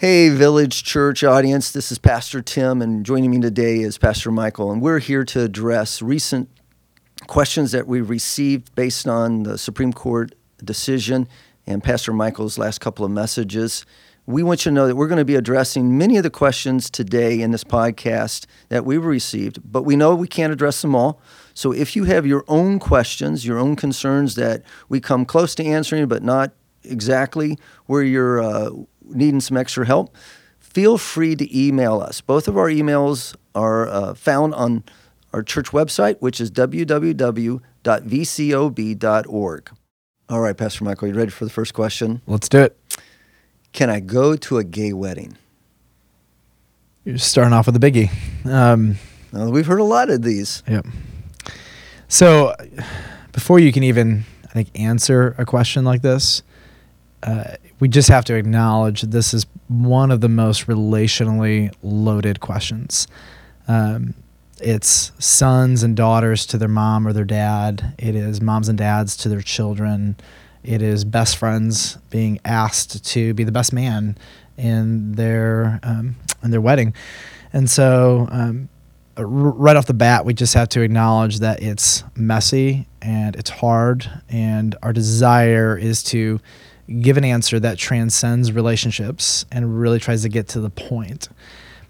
Hey, Village Church audience, this is Pastor Tim, and joining me today is Pastor Michael, and we're here to address recent questions that we received based on the Supreme Court decision and Pastor Michael's last couple of messages. We want you to know that we're going to be addressing many of the questions today in this podcast that we received, but we know we can't address them all. So if you have your own questions, your own concerns that we come close to answering, but not exactly where you're uh, needing some extra help, feel free to email us. Both of our emails are uh, found on our church website, which is www.vcob.org. All right, Pastor Michael, you ready for the first question? Let's do it. Can I go to a gay wedding? You're starting off with a biggie. Um, now, we've heard a lot of these. Yep. So, before you can even, I think, answer a question like this, uh, we just have to acknowledge this is one of the most relationally loaded questions. Um, it's sons and daughters to their mom or their dad. It is moms and dads to their children. It is best friends being asked to be the best man in their um, in their wedding, and so um, r- right off the bat, we just have to acknowledge that it's messy and it's hard, and our desire is to give an answer that transcends relationships and really tries to get to the point.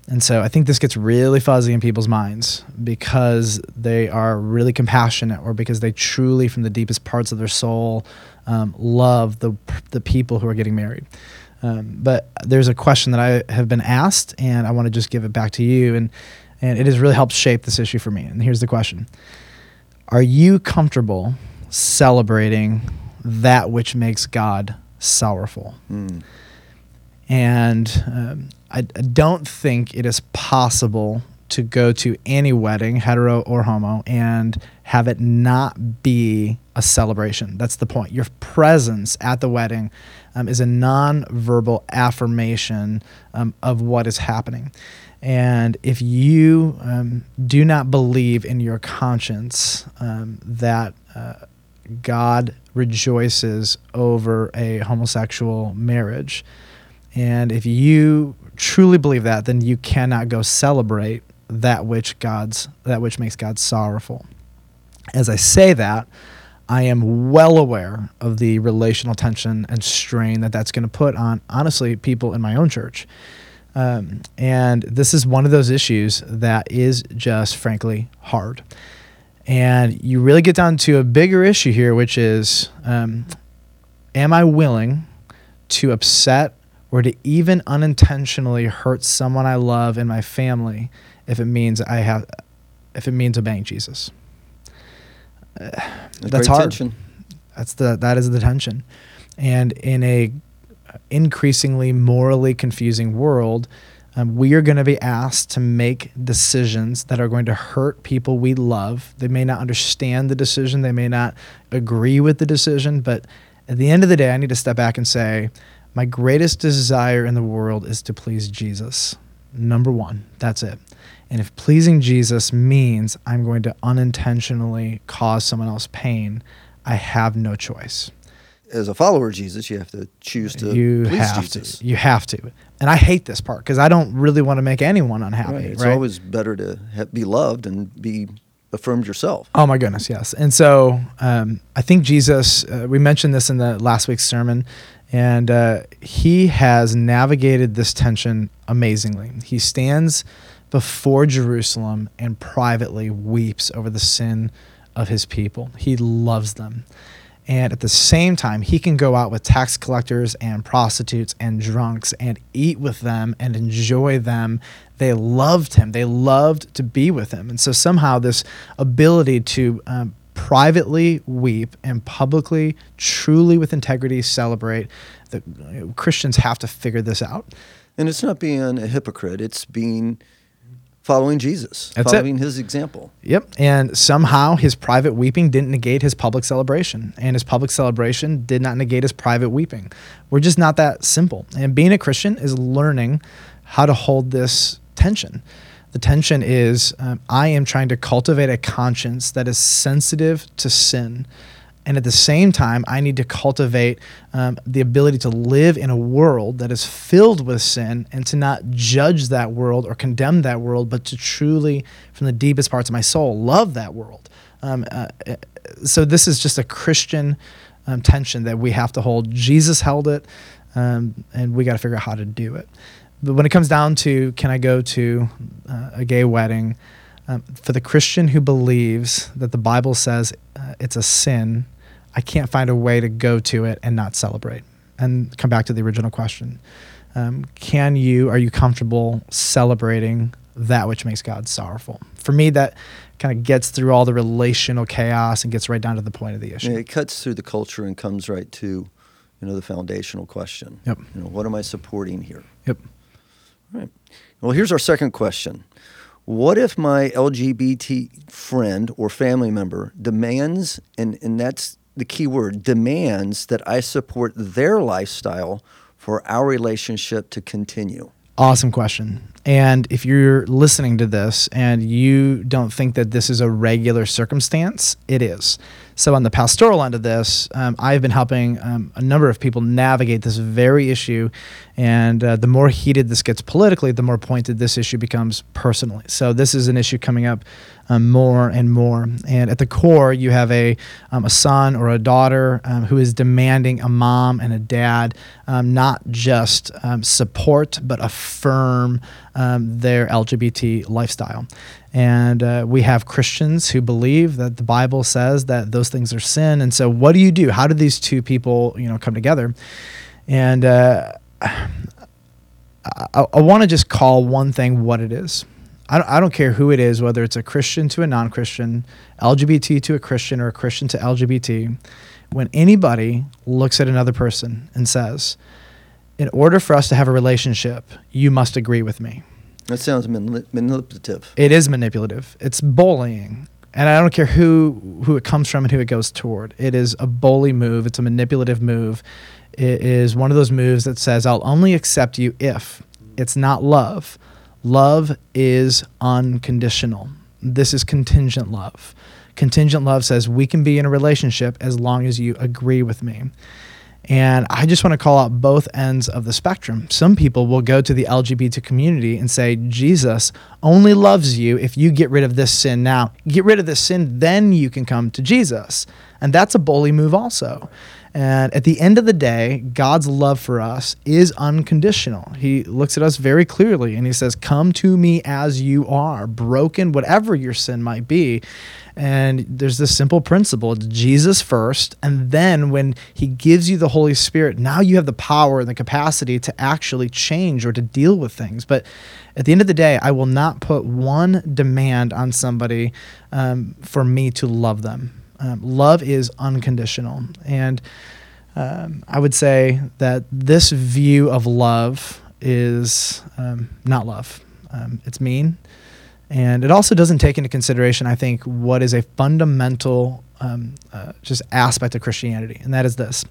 And so I think this gets really fuzzy in people's minds because they are really compassionate or because they truly, from the deepest parts of their soul, um, love the, the people who are getting married. Um, but there's a question that I have been asked, and I want to just give it back to you. And, and it has really helped shape this issue for me. And here's the question Are you comfortable celebrating that which makes God sorrowful. Mm. And um, I, I don't think it is possible to go to any wedding, hetero or homo, and have it not be a celebration. That's the point. Your presence at the wedding um, is a non-verbal affirmation um, of what is happening. And if you um, do not believe in your conscience um, that uh, God rejoices over a homosexual marriage. And if you truly believe that, then you cannot go celebrate that which God's that which makes God sorrowful. As I say that, I am well aware of the relational tension and strain that that's going to put on honestly people in my own church. Um, and this is one of those issues that is just frankly hard. And you really get down to a bigger issue here, which is um, am I willing to upset or to even unintentionally hurt someone I love in my family if it means I have if it means obeying Jesus? Uh, that's hard. Tension. That's the that is the tension. And in a increasingly morally confusing world, um, we are going to be asked to make decisions that are going to hurt people we love. They may not understand the decision, they may not agree with the decision, but at the end of the day, I need to step back and say, my greatest desire in the world is to please Jesus. Number one, that's it. And if pleasing Jesus means I'm going to unintentionally cause someone else pain, I have no choice as a follower of Jesus, you have to choose to you please have Jesus. To. You have to. And I hate this part because I don't really want to make anyone unhappy. Right. It's right? always better to be loved and be affirmed yourself. Oh my goodness, yes. And so um, I think Jesus. Uh, we mentioned this in the last week's sermon, and uh, he has navigated this tension amazingly. He stands before Jerusalem and privately weeps over the sin of his people. He loves them. And at the same time, he can go out with tax collectors and prostitutes and drunks and eat with them and enjoy them. They loved him. They loved to be with him. And so somehow, this ability to um, privately weep and publicly, truly with integrity, celebrate, the Christians have to figure this out. And it's not being a hypocrite, it's being following Jesus, That's following it. his example. Yep. And somehow his private weeping didn't negate his public celebration, and his public celebration did not negate his private weeping. We're just not that simple. And being a Christian is learning how to hold this tension. The tension is um, I am trying to cultivate a conscience that is sensitive to sin And at the same time, I need to cultivate um, the ability to live in a world that is filled with sin and to not judge that world or condemn that world, but to truly, from the deepest parts of my soul, love that world. Um, uh, so, this is just a Christian um, tension that we have to hold. Jesus held it, um, and we got to figure out how to do it. But when it comes down to can I go to uh, a gay wedding, um, for the Christian who believes that the Bible says uh, it's a sin, I can't find a way to go to it and not celebrate. And come back to the original question. Um, can you, are you comfortable celebrating that which makes God sorrowful? For me, that kind of gets through all the relational chaos and gets right down to the point of the issue. Yeah, it cuts through the culture and comes right to, you know, the foundational question. Yep. You know, what am I supporting here? Yep. All right. Well, here's our second question. What if my LGBT friend or family member demands, and, and that's the key word, demands that I support their lifestyle for our relationship to continue? Awesome question. And if you're listening to this and you don't think that this is a regular circumstance, it is. So, on the pastoral end of this, um, I've been helping um, a number of people navigate this very issue. And uh, the more heated this gets politically, the more pointed this issue becomes personally. So, this is an issue coming up um, more and more. And at the core, you have a, um, a son or a daughter um, who is demanding a mom and a dad um, not just support, but affirm their LGBT lifestyle. And uh, we have Christians who believe that the Bible says that those things are sin. And so, what do you do? How do these two people, you know, come together? And uh, I, I want to just call one thing what it is. I don't, I don't care who it is, whether it's a Christian to a non Christian, LGBT to a Christian, or a Christian to LGBT. When anybody looks at another person and says, in order for us to have a relationship, you must agree with me. That sounds manipulative. It is manipulative. It's bullying. And I don't care who who it comes from and who it goes toward. It is a bully move. It's a manipulative move. It is one of those moves that says, I'll only accept you if. It's not love. Love is unconditional. This is contingent love. Contingent love says we can be in a relationship as long as you agree with me. And I just want to call out both ends of the spectrum. Some people will go to the LGBT community and say, Jesus only loves you if you get rid of this sin now. Get rid of this sin, then you can come to Jesus. And that's a bully move, also. And at the end of the day, God's love for us is unconditional. He looks at us very clearly and he says, Come to me as you are, broken, whatever your sin might be. And there's this simple principle it's Jesus first. And then when he gives you the Holy Spirit, now you have the power and the capacity to actually change or to deal with things. But at the end of the day, I will not put one demand on somebody um, for me to love them um, love is unconditional. And um, I would say that this view of love is um, not love, um, it's mean. And it also doesn't take into consideration, I think, what is a fundamental um, uh, just aspect of Christianity, and that is this.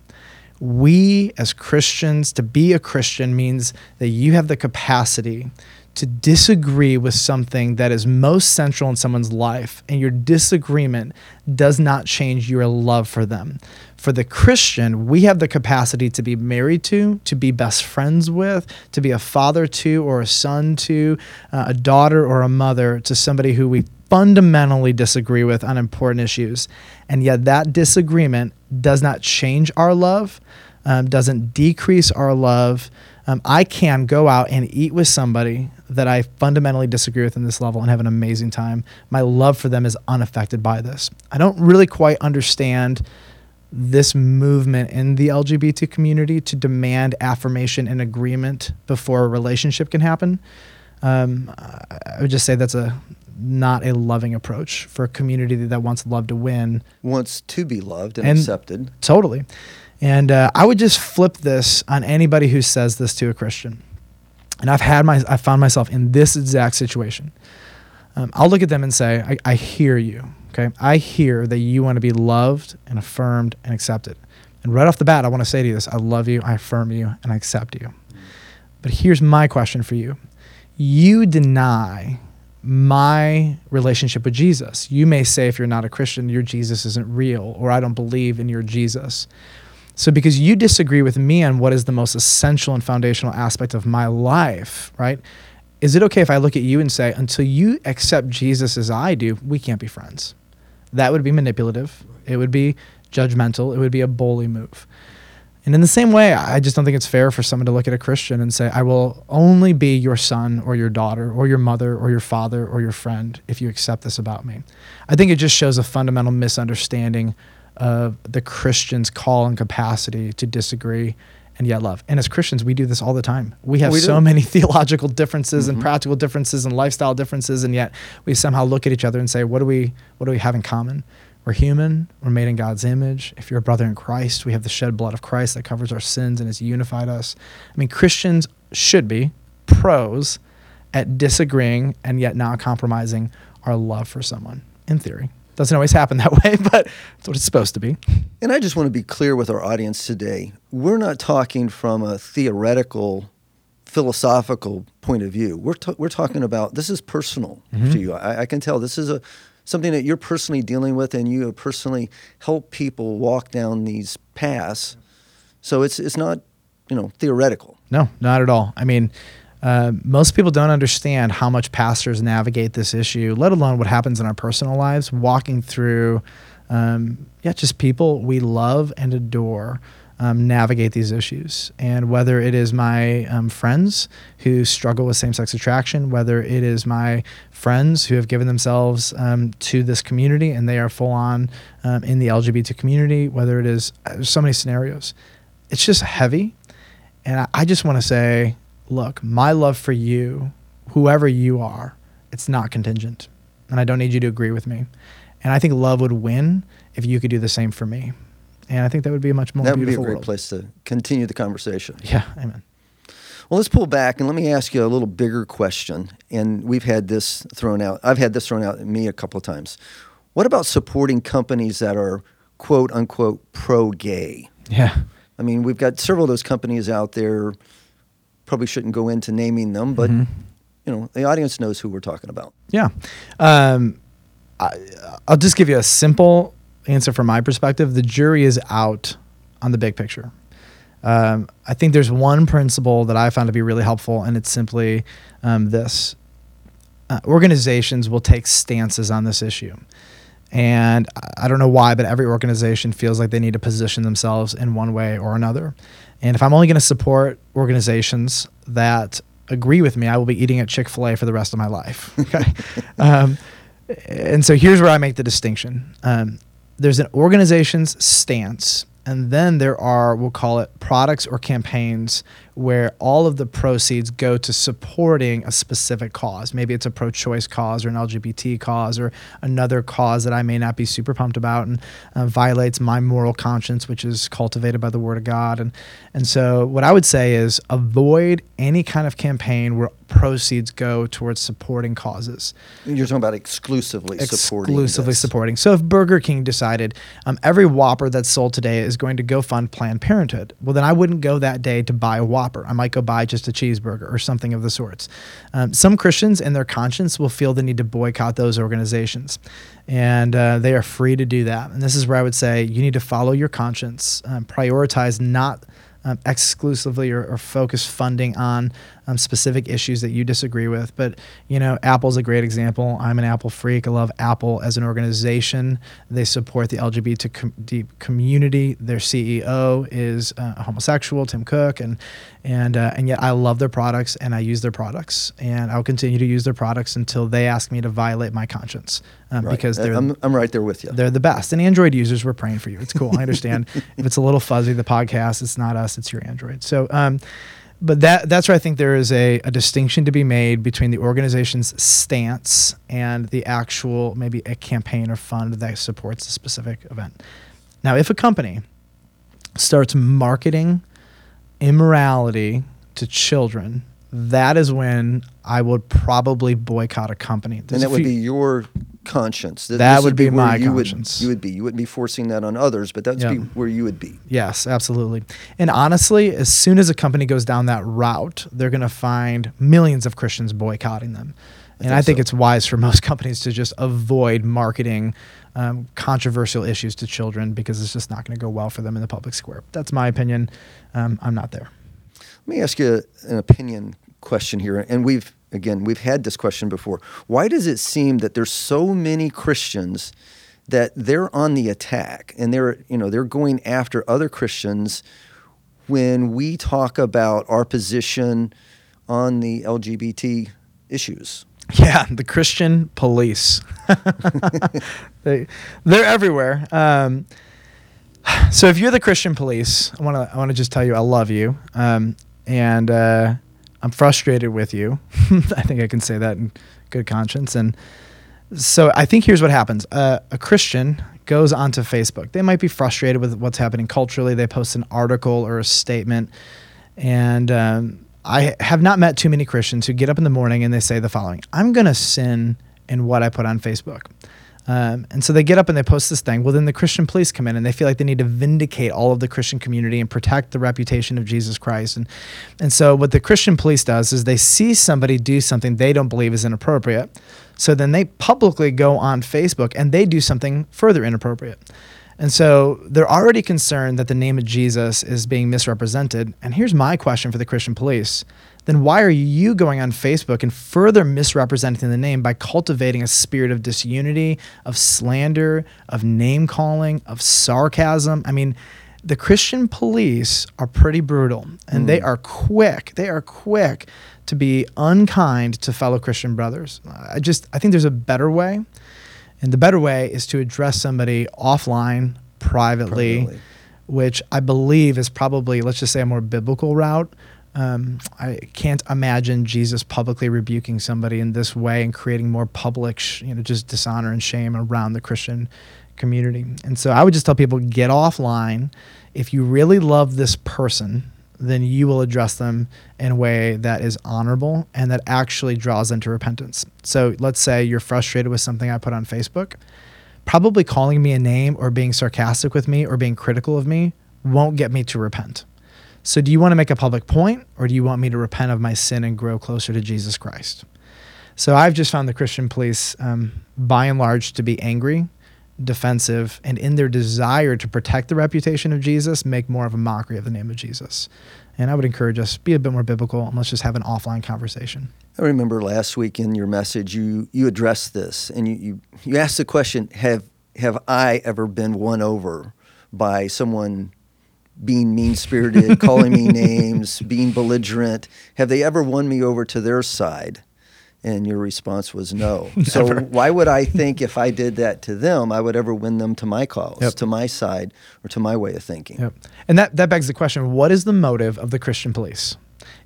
We as Christians, to be a Christian means that you have the capacity to disagree with something that is most central in someone's life, and your disagreement does not change your love for them. For the Christian, we have the capacity to be married to, to be best friends with, to be a father to, or a son to, uh, a daughter or a mother to somebody who we fundamentally disagree with on important issues. And yet, that disagreement does not change our love, um, doesn't decrease our love. Um, I can go out and eat with somebody that I fundamentally disagree with in this level and have an amazing time. My love for them is unaffected by this. I don't really quite understand this movement in the LGBT community to demand affirmation and agreement before a relationship can happen. Um, I would just say that's a not a loving approach for a community that wants love to win. Wants to be loved and, and accepted. Totally. And uh, I would just flip this on anybody who says this to a Christian and I've had my I found myself in this exact situation. Um, I'll look at them and say, I, I hear you. Okay, I hear that you want to be loved and affirmed and accepted. And right off the bat, I want to say to you this: I love you, I affirm you, and I accept you. But here's my question for you: You deny my relationship with Jesus. You may say, if you're not a Christian, your Jesus isn't real, or I don't believe in your Jesus. So, because you disagree with me on what is the most essential and foundational aspect of my life, right? Is it okay if I look at you and say, until you accept Jesus as I do, we can't be friends? That would be manipulative. It would be judgmental. It would be a bully move. And in the same way, I just don't think it's fair for someone to look at a Christian and say, I will only be your son or your daughter or your mother or your father or your friend if you accept this about me. I think it just shows a fundamental misunderstanding of the Christian's call and capacity to disagree and yet love. And as Christians, we do this all the time. We have We so many theological differences Mhm. and practical differences and lifestyle differences, and yet we somehow look at each other and say, "What do we? What do we have in common? We're human. We're made in God's image. If you're a brother in Christ, we have the shed blood of Christ that covers our sins and has unified us. I mean, Christians should be pros at disagreeing and yet not compromising our love for someone. In theory, doesn't always happen that way, but it's what it's supposed to be. And I just want to be clear with our audience today. We're not talking from a theoretical, philosophical point of view. We're, ta- we're talking about this is personal Mhm. to you. I, I can tell this is a something that you're personally dealing with, and you have personally help people walk down these paths. So it's it's not you know theoretical. No, not at all. I mean, uh, most people don't understand how much pastors navigate this issue, let alone what happens in our personal lives, walking through, um, yeah, just people we love and adore. Um, navigate these issues. And whether it is my um, friends who struggle with same sex attraction, whether it is my friends who have given themselves um, to this community and they are full on um, in the LGBT community, whether it is, uh, so many scenarios. It's just heavy. And I, I just want to say, look, my love for you, whoever you are, it's not contingent. And I don't need you to agree with me. And I think love would win if you could do the same for me. And I think that would be a much more that would be a great world. place to continue the conversation. Yeah, amen. Well, let's pull back and let me ask you a little bigger question. And we've had this thrown out. I've had this thrown out at me a couple of times. What about supporting companies that are quote unquote pro gay? Yeah. I mean, we've got several of those companies out there. Probably shouldn't go into naming them, but Mhm. you know, the audience knows who we're talking about. Yeah. Um, I, I'll just give you a simple answer from my perspective. The jury is out on the big picture. Um, I think there's one principle that I found to be really helpful, and it's simply um, this uh, organizations will take stances on this issue. And I- don't know why, but every organization feels like they need to position themselves in one way or another. And if I'm only going to support organizations that agree with me, I will be eating at Chick fil A for the rest of my life. Okay. um, and so here's where I make the distinction um, there's an organization's stance, and then there are, we'll call it products or campaigns where all of the proceeds go to supporting a specific cause. Maybe it's a pro choice cause or an LGBT cause or another cause that I may not be super pumped about and uh, violates my moral conscience, which is cultivated by the Word of God. And, and so, what I would say is avoid any kind of campaign where proceeds go towards supporting causes You're talking about exclusively supporting. exclusively supporting. So if Burger King decided um, every Whopper that's sold today is going to go fund Planned Parenthood, well then I wouldn't go that day to buy a Whopper. I might go buy just a cheeseburger or something of the sorts. Um, some Christians in their conscience will feel the need to boycott those organizations, and uh, they are free to do that. And this is where I would say you need to follow your conscience, um, prioritize not. Um, exclusively or, or focus funding on um, specific issues that you disagree with. But, you know, Apple's a great example. I'm an Apple freak. I love Apple as an organization. They support the LGBT com- community. Their CEO is uh, homosexual, Tim Cook, and and uh, and yet I love their products and I use their products and I'll continue to use their products until they ask me to violate my conscience um, Right. because they're I'm, I'm right there with you. they're the best. And Android users, we're praying for you. It's cool. I understand if it's a little fuzzy, the podcast, it's not us, it's your Android. So, um, but that that's where I think there is a, a distinction to be made between the organization's stance and the actual maybe a campaign or fund that supports a specific event. Now, if a company starts marketing immorality to children, that is when I would probably boycott a company. and There's that a would few- be your conscience. Th- That this would be where my you conscience. Would, you would be. You wouldn't be forcing that on others, but that's Yeah. be where you would be. Yes, absolutely. And honestly, as soon as a company goes down that route, they're going to find millions of Christians boycotting them. and I think so. it's wise for most companies to just avoid marketing um, controversial issues to children because it's just not going to go well for them in the public square. That's my opinion. Um, I'm not there. Let me ask you an opinion question here, and we've again we've had this question before. Why does it seem that there's so many Christians that they're on the attack and they're you know they're going after other Christians when we talk about our position on the LGBT issues? Yeah, the Christian police. they, they're everywhere. Um, so if you're the Christian police, I want to I want to just tell you I love you, um, and uh, I'm frustrated with you. I think I can say that in good conscience. And so I think here's what happens: uh, a Christian goes onto Facebook. They might be frustrated with what's happening culturally. They post an article or a statement, and um, I have not met too many Christians who get up in the morning and they say the following I'm going to sin in what I put on Facebook. Um, and so they get up and they post this thing. Well, then the Christian police come in and they feel like they need to vindicate all of the Christian community and protect the reputation of Jesus Christ. And, and so what the Christian police does is they see somebody do something they don't believe is inappropriate. So then they publicly go on Facebook and they do something further inappropriate. And so they're already concerned that the name of Jesus is being misrepresented. And here's my question for the Christian police then why are you going on Facebook and further misrepresenting the name by cultivating a spirit of disunity, of slander, of name calling, of sarcasm? I mean, the Christian police are pretty brutal and mm. they are quick. They are quick to be unkind to fellow Christian brothers. I just I think there's a better way. And the better way is to address somebody offline, privately, privately. which I believe is probably, let's just say, a more biblical route. Um, I can't imagine Jesus publicly rebuking somebody in this way and creating more public, sh- you know, just dishonor and shame around the Christian community. And so I would just tell people get offline. If you really love this person, then you will address them in a way that is honorable and that actually draws them to repentance. So let's say you're frustrated with something I put on Facebook. Probably calling me a name or being sarcastic with me or being critical of me won't get me to repent. So, do you want to make a public point or do you want me to repent of my sin and grow closer to Jesus Christ? So, I've just found the Christian police, um, by and large, to be angry defensive, and in their desire to protect the reputation of Jesus, make more of a mockery of the name of Jesus. And I would encourage us be a bit more biblical and let's just have an offline conversation. I remember last week in your message you you addressed this and you you, you asked the question have have I ever been won over by someone being mean spirited, calling me names, being belligerent? Have they ever won me over to their side? And your response was no. so why would I think if I did that to them, I would ever win them to my cause, yep. to my side, or to my way of thinking? Yep. And that, that begs the question what is the motive of the Christian police?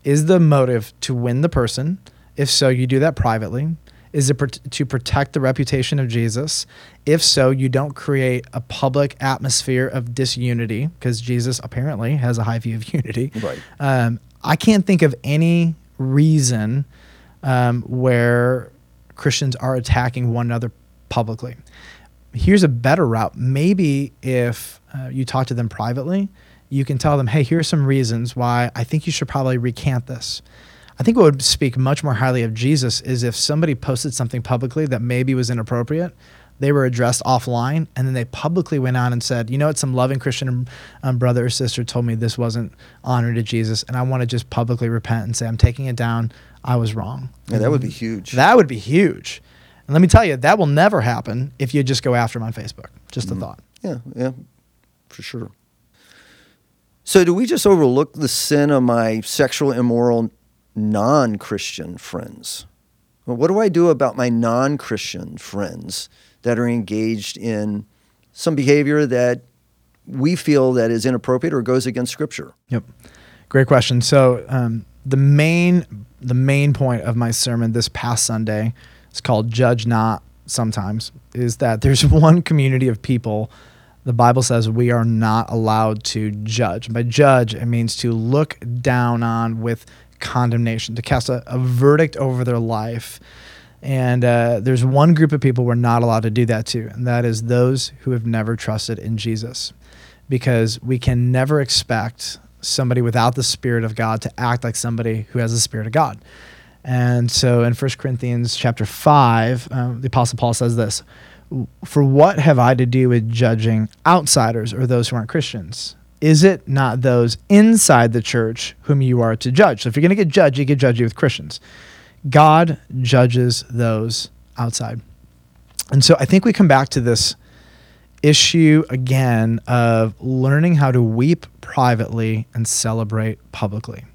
Is the motive to win the person? If so, you do that privately. Is it to protect the reputation of Jesus? If so, you don't create a public atmosphere of disunity because Jesus apparently has a high view of unity. Right. Um, I can't think of any reason um, where Christians are attacking one another publicly. Here's a better route. Maybe if uh, you talk to them privately, you can tell them, hey, here's some reasons why I think you should probably recant this. I think what would speak much more highly of Jesus is if somebody posted something publicly that maybe was inappropriate, they were addressed offline, and then they publicly went on and said, you know what, some loving Christian um, brother or sister told me this wasn't honor to Jesus, and I want to just publicly repent and say, I'm taking it down. I was wrong. Yeah, that would be huge. That would be huge. And let me tell you, that will never happen if you just go after him on Facebook. Just a mm thought. Yeah, yeah, for sure. So, do we just overlook the sin of my sexual immoral non Christian friends? Well, what do I do about my non Christian friends that are engaged in some behavior that we feel that is inappropriate or goes against Scripture? Yep. Great question. So, um, the main the main point of my sermon this past Sunday is called Judge Not Sometimes, is that there's one community of people the Bible says we are not allowed to judge. By judge, it means to look down on with condemnation, to cast a, a verdict over their life. And uh, there's one group of people we're not allowed to do that to, and that is those who have never trusted in Jesus. Because we can never expect somebody without the Spirit of God to act like somebody who has the Spirit of God. And so in 1 Corinthians chapter 5, um, the Apostle Paul says this For what have I to do with judging outsiders or those who aren't Christians? Is it not those inside the church whom you are to judge? So if you're going to get judged, you get judged with Christians. God judges those outside. And so I think we come back to this issue again of learning how to weep privately and celebrate publicly.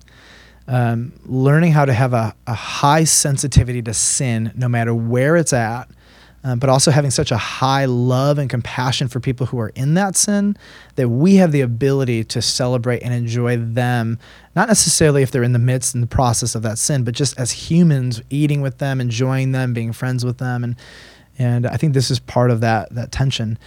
Um, learning how to have a, a, high sensitivity to sin no matter where it's at, um, but also having such a high love and compassion for people who are in that sin that we have the ability to celebrate and enjoy them, not necessarily if they're in the midst and the process of that sin, but just as humans, eating with them, enjoying them, being friends with them. And, and I think this is part of that, that tension.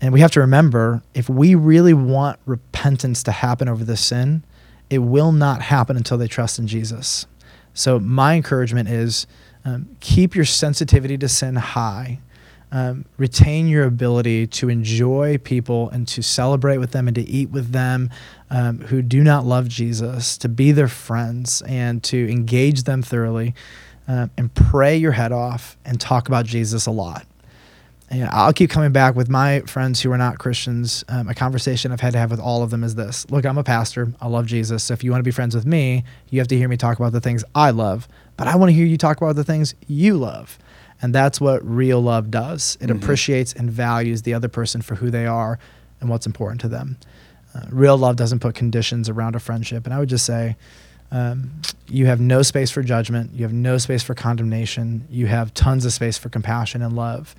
And we have to remember if we really want repentance to happen over the sin, it will not happen until they trust in Jesus. So, my encouragement is um, keep your sensitivity to sin high. Um, retain your ability to enjoy people and to celebrate with them and to eat with them um, who do not love Jesus, to be their friends and to engage them thoroughly uh, and pray your head off and talk about Jesus a lot and I'll keep coming back with my friends who are not Christians. Um, a conversation I've had to have with all of them is this Look, I'm a pastor. I love Jesus. So if you want to be friends with me, you have to hear me talk about the things I love. But I want to hear you talk about the things you love. And that's what real love does it mm-hmm. appreciates and values the other person for who they are and what's important to them. Uh, real love doesn't put conditions around a friendship. And I would just say, um, you have no space for judgment. You have no space for condemnation. You have tons of space for compassion and love.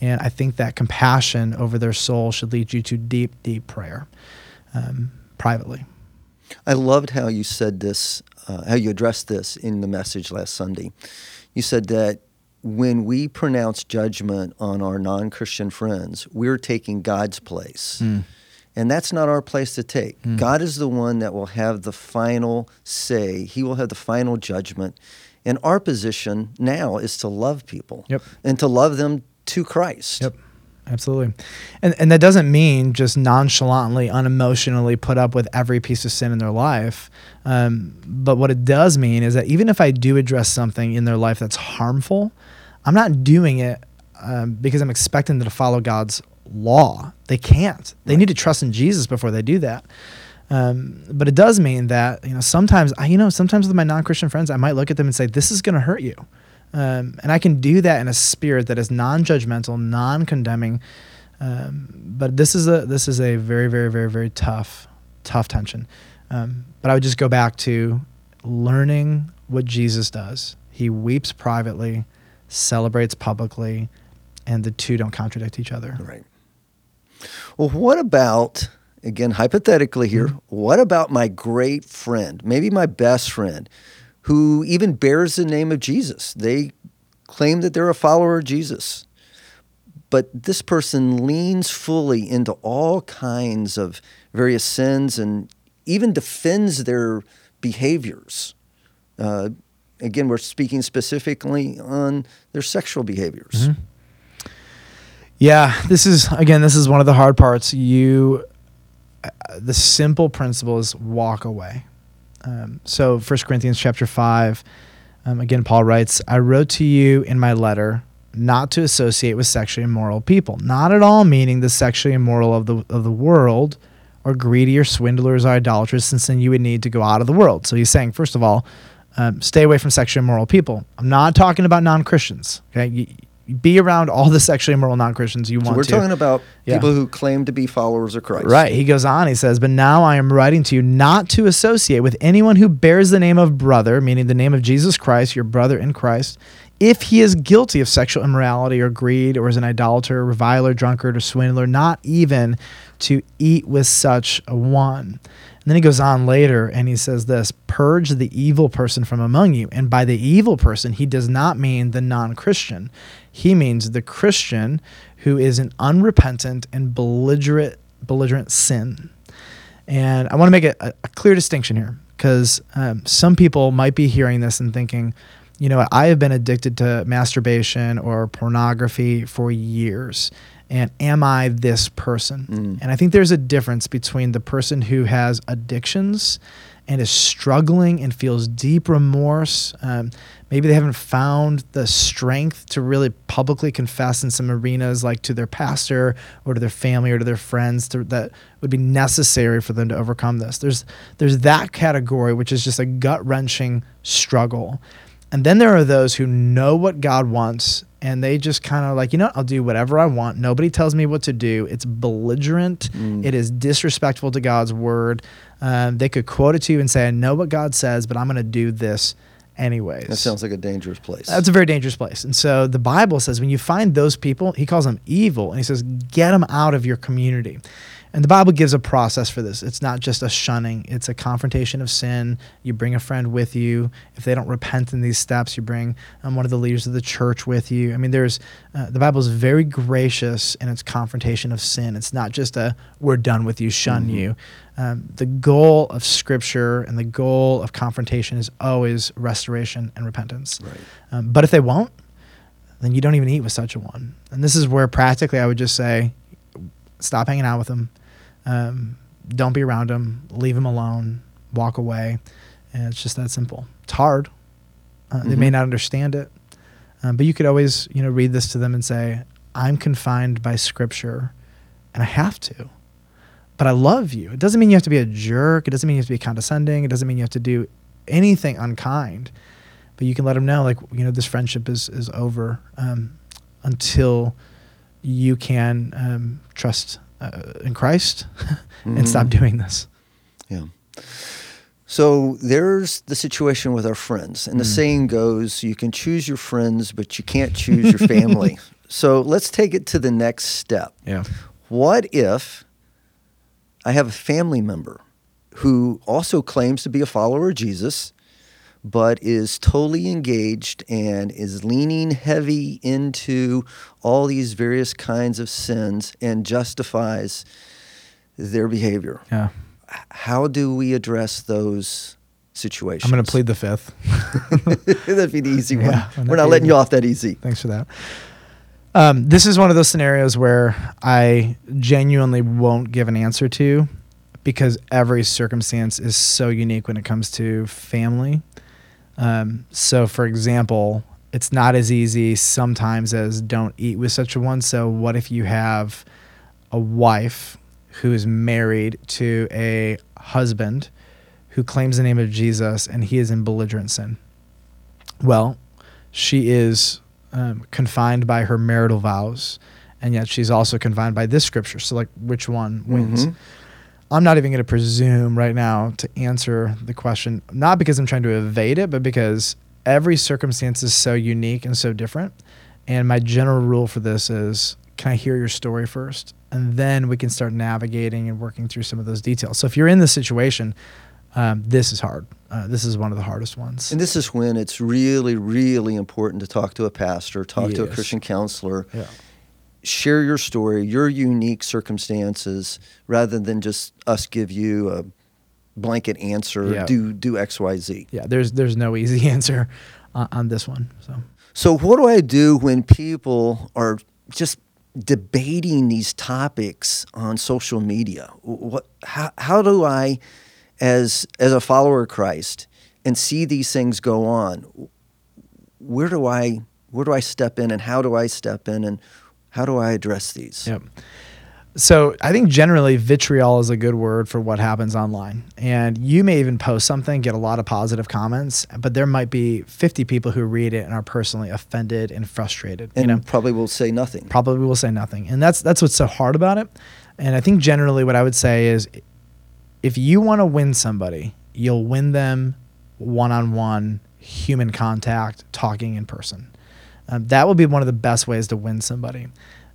And I think that compassion over their soul should lead you to deep, deep prayer um, privately. I loved how you said this, uh, how you addressed this in the message last Sunday. You said that when we pronounce judgment on our non Christian friends, we're taking God's place. Mm. And that's not our place to take. Mm. God is the one that will have the final say, He will have the final judgment. And our position now is to love people yep. and to love them to Christ. Yep. Absolutely. And and that doesn't mean just nonchalantly, unemotionally put up with every piece of sin in their life. Um, but what it does mean is that even if I do address something in their life that's harmful, I'm not doing it um, because I'm expecting them to follow God's law. They can't. They right. need to trust in Jesus before they do that. Um, but it does mean that you know sometimes I you know sometimes with my non-Christian friends I might look at them and say this is going to hurt you. Um, and I can do that in a spirit that is non-judgmental, non-condemning. Um, but this is a this is a very very very very tough tough tension. Um, but I would just go back to learning what Jesus does. He weeps privately, celebrates publicly, and the two don't contradict each other. Right. Well, what about again hypothetically here? Mm-hmm. What about my great friend, maybe my best friend? Who even bears the name of Jesus. They claim that they're a follower of Jesus. But this person leans fully into all kinds of various sins and even defends their behaviors. Uh, again, we're speaking specifically on their sexual behaviors. Mm-hmm. Yeah, this is again, this is one of the hard parts. You, uh, the simple principle is walk away. Um, so 1 Corinthians chapter 5, um, again, Paul writes, I wrote to you in my letter not to associate with sexually immoral people, not at all meaning the sexually immoral of the, of the world or greedy or swindlers or idolaters, since then you would need to go out of the world. So he's saying, first of all, um, stay away from sexually immoral people. I'm not talking about non Christians. Okay, be around all the sexually immoral non-Christians you so want we're to. talking about yeah. people who claim to be followers of Christ. Right. He goes on, he says, But now I am writing to you not to associate with anyone who bears the name of brother, meaning the name of Jesus Christ, your brother in Christ, if he is guilty of sexual immorality or greed or is an idolater, reviler, drunkard, or swindler, not even to eat with such a one. And then he goes on later and he says this Purge the evil person from among you. And by the evil person, he does not mean the non Christian. He means the Christian who is an unrepentant and belligerent, belligerent sin. And I want to make a, a clear distinction here because um, some people might be hearing this and thinking, you know, I have been addicted to masturbation or pornography for years and am I this person? Mm. And I think there's a difference between the person who has addictions and is struggling and feels deep remorse. Um, maybe they haven't found the strength to really publicly confess in some arenas, like to their pastor or to their family or to their friends, to, that would be necessary for them to overcome this. There's there's that category, which is just a gut wrenching struggle. And then there are those who know what God wants and they just kind of like, you know, I'll do whatever I want. Nobody tells me what to do. It's belligerent. Mm. It is disrespectful to God's word. Um, they could quote it to you and say, I know what God says, but I'm going to do this anyways. That sounds like a dangerous place. That's a very dangerous place. And so the Bible says when you find those people, he calls them evil and he says, get them out of your community. And the Bible gives a process for this. It's not just a shunning, it's a confrontation of sin. You bring a friend with you. If they don't repent in these steps, you bring um, one of the leaders of the church with you. I mean, there's uh, the Bible is very gracious in its confrontation of sin. It's not just a we're done with you, shun mm-hmm. you. Um, the goal of Scripture and the goal of confrontation is always restoration and repentance. Right. Um, but if they won't, then you don't even eat with such a one. And this is where practically I would just say, stop hanging out with them um, don't be around them. Leave them alone. Walk away. And it's just that simple. It's hard. Uh, mm-hmm. They may mm-hmm. not understand it, um, but you could always, you know, read this to them and say, "I'm confined by Scripture, and I have to." But I love you. It doesn't mean you have to be a jerk. It doesn't mean you have to be condescending. It doesn't mean you have to do anything unkind. But you can let them know, like, you know, this friendship is is over um, until you can um, trust uh, in Christ and mm-hmm. stop doing this. Yeah. So there's the situation with our friends. And the mm. saying goes, you can choose your friends, but you can't choose your family. so let's take it to the next step. Yeah. What if I have a family member who also claims to be a follower of Jesus, but is totally engaged and is leaning heavy into all these various kinds of sins and justifies their behavior. Yeah. How do we address those situations? I'm going to plead the fifth. That'd be the easy one. Yeah, We're not letting easy. you off that easy. Thanks for that. Um, this is one of those scenarios where I genuinely won't give an answer to because every circumstance is so unique when it comes to family um, so, for example, it's not as easy sometimes as don't eat with such a one. So, what if you have a wife who is married to a husband who claims the name of Jesus and he is in belligerent sin? Well, she is um, confined by her marital vows, and yet she's also confined by this scripture. So, like, which one wins? Mm-hmm. I'm not even going to presume right now to answer the question, not because I'm trying to evade it, but because every circumstance is so unique and so different. And my general rule for this is can I hear your story first? And then we can start navigating and working through some of those details. So if you're in this situation, um, this is hard. Uh, this is one of the hardest ones. And this is when it's really, really important to talk to a pastor, talk yes. to a Christian counselor, yeah share your story, your unique circumstances, rather than just us give you a blanket answer. Yeah. Do do X Y Z. Yeah, there's there's no easy answer on, on this one. So so what do I do when people are just debating these topics on social media? What how how do I as as a follower of Christ and see these things go on? Where do I where do I step in and how do I step in and how do I address these? Yep. So I think generally vitriol is a good word for what happens online. And you may even post something, get a lot of positive comments, but there might be 50 people who read it and are personally offended and frustrated. And you know? probably will say nothing. Probably will say nothing. And that's that's what's so hard about it. And I think generally what I would say is if you want to win somebody, you'll win them one-on-one human contact, talking in person. Um, that will be one of the best ways to win somebody.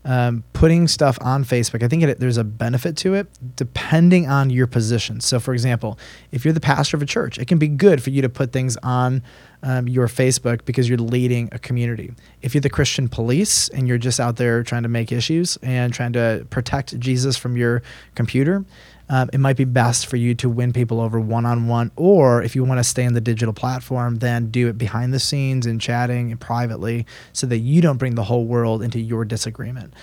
Um, putting stuff on Facebook, I think it, there's a benefit to it depending on your position. So, for example, if you're the pastor of a church, it can be good for you to put things on um, your Facebook because you're leading a community. If you're the Christian police and you're just out there trying to make issues and trying to protect Jesus from your computer, um, it might be best for you to win people over one on one. Or if you want to stay in the digital platform, then do it behind the scenes and chatting and privately so that you don't bring the whole world into your disagreement.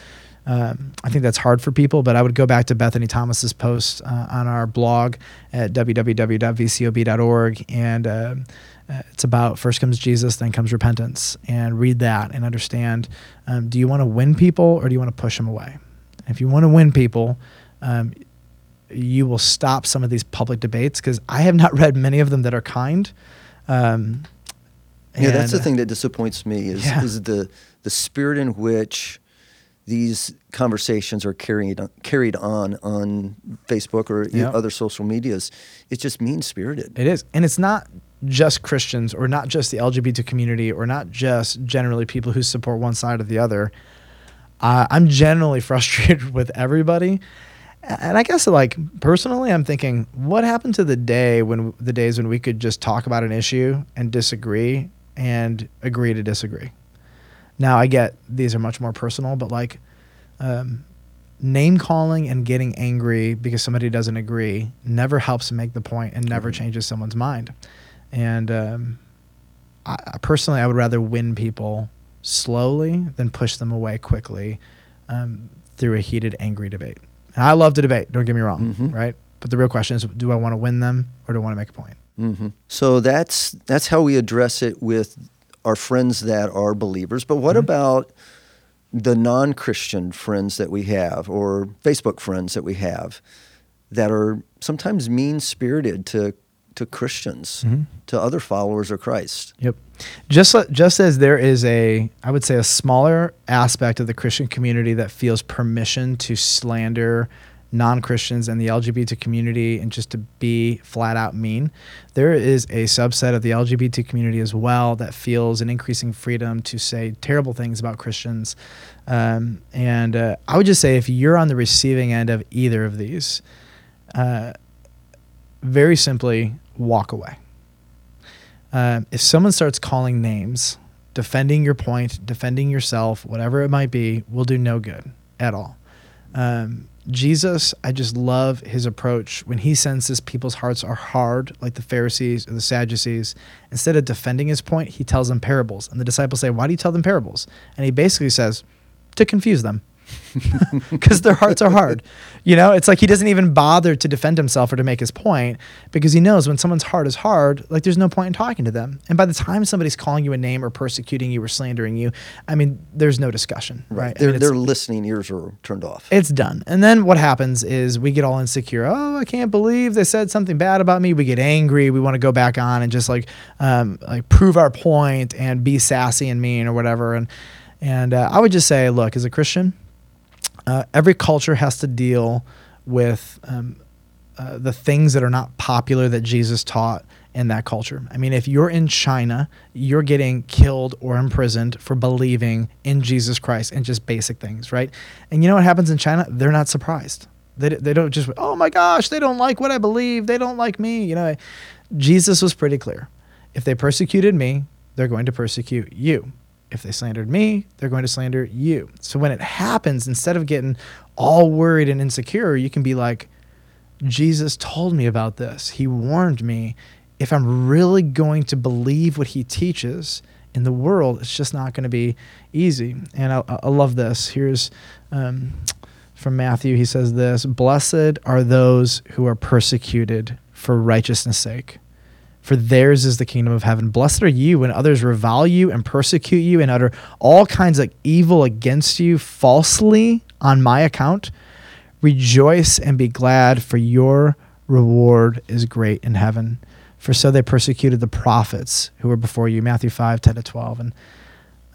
Um, I think that's hard for people, but I would go back to Bethany Thomas's post uh, on our blog at www.vcob.org, and uh, uh, it's about first comes Jesus, then comes repentance, and read that and understand: um, Do you want to win people, or do you want to push them away? If you want to win people, um, you will stop some of these public debates because I have not read many of them that are kind. Um, yeah, that's the uh, thing that disappoints me is Yeah. is the the spirit in which these conversations are carried carried on on Facebook or Yep. other social medias. It's just mean spirited. It is. And it's not just Christians or not just the LGBT community or not just generally people who support one side or the other. Uh, I'm generally frustrated with everybody. And I guess, like, personally, I'm thinking, what happened to the day when the days when we could just talk about an issue and disagree and agree to disagree? Now, I get these are much more personal, but like, um, name calling and getting angry because somebody doesn't agree never helps make the point and never Mhm. changes someone's mind. And um, I- personally, I would rather win people slowly than push them away quickly um, through a heated, angry debate. And I love to debate. Don't get me wrong, Mhm. right? But the real question is, do I want to win them or do I want to make a point? hmm So that's that's how we address it with our friends that are believers. But what Mhm. about the non-Christian friends that we have, or Facebook friends that we have, that are sometimes mean-spirited to to Christians, Mhm. to other followers of Christ? Yep. Just just as there is a, I would say, a smaller aspect of the Christian community that feels permission to slander non-Christians and the LGBT community and just to be flat out mean, there is a subset of the LGBT community as well that feels an increasing freedom to say terrible things about Christians. Um, and uh, I would just say if you're on the receiving end of either of these, uh, very simply walk away um, if someone starts calling names, defending your point, defending yourself, whatever it might be, will do no good at all. Um, Jesus, I just love his approach when he senses people's hearts are hard, like the Pharisees or the Sadducees. Instead of defending his point, he tells them parables. And the disciples say, Why do you tell them parables? And he basically says, To confuse them. Because their hearts are hard. You know, it's like he doesn't even bother to defend himself or to make his point because he knows when someone's heart is hard, like there's no point in talking to them. And by the time somebody's calling you a name or persecuting you or slandering you, I mean, there's no discussion, right? I Their, mean, their listening ears are turned off. it's done. And then what happens is we get all insecure. Oh, I can't believe they said something bad about me. We get angry. We want to go back on and just like um, like prove our point and be sassy and mean or whatever. And and uh, I would just say, look, as a Christian, uh, every culture has to deal with um, uh, the things that are not popular that Jesus taught in that culture. I mean, if you're in China, you're getting killed or imprisoned for believing in Jesus Christ and just basic things, right? And you know what happens in China? They're not surprised. They, they don't just, oh my gosh, they don't like what I believe. They don't like me. You know, Jesus was pretty clear. If they persecuted me, they're going to persecute you. If they slandered me, they're going to slander you. So when it happens, instead of getting all worried and insecure, you can be like, Jesus told me about this. He warned me. If I'm really going to believe what he teaches in the world, it's just not going to be easy. And I, I love this. Here's um, from Matthew. He says this Blessed are those who are persecuted for righteousness' sake, for theirs is the kingdom of heaven. Blessed are you when others revile you and persecute you and utter all kinds of evil against you falsely on my account. Rejoice and be glad, for your reward is great in heaven. For so they persecuted the prophets who were before you. Matthew 5, 10 to 12. And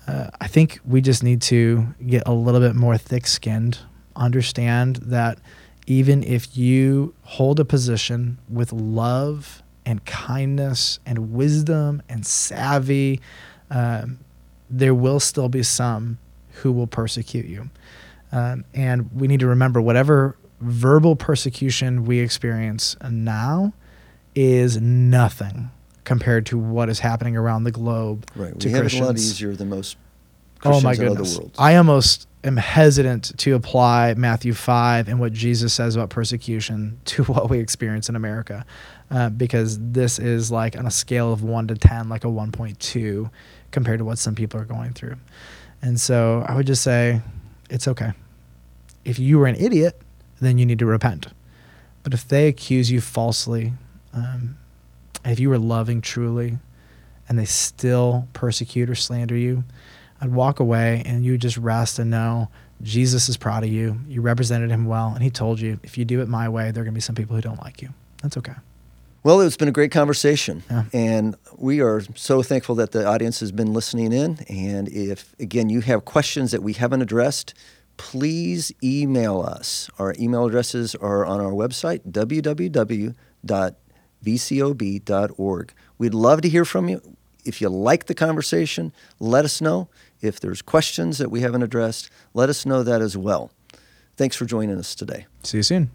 uh, I think we just need to get a little bit more thick skinned, understand that even if you hold a position with love and kindness and wisdom and savvy, um, there will still be some who will persecute you. Um, and we need to remember whatever verbal persecution we experience now is nothing compared to what is happening around the globe Right. to We have it a lot easier than most Oh Christians my in other goodness. worlds. I almost am hesitant to apply Matthew 5 and what Jesus says about persecution to what we experience in America uh, because this is like on a scale of 1 to 10, like a 1.2 compared to what some people are going through. And so I would just say it's okay. if you were an idiot, then you need to repent. But if they accuse you falsely, um, if you were loving truly, and they still persecute or slander you, I'd walk away and you just rest and know Jesus is proud of you. You represented him well, and he told you if you do it my way, there are going to be some people who don't like you. That's okay. Well, it's been a great conversation. Yeah. And we are so thankful that the audience has been listening in. And if, again, you have questions that we haven't addressed, please email us. Our email addresses are on our website, www.vcob.org. We'd love to hear from you. If you like the conversation, let us know. If there's questions that we haven't addressed, let us know that as well. Thanks for joining us today. See you soon.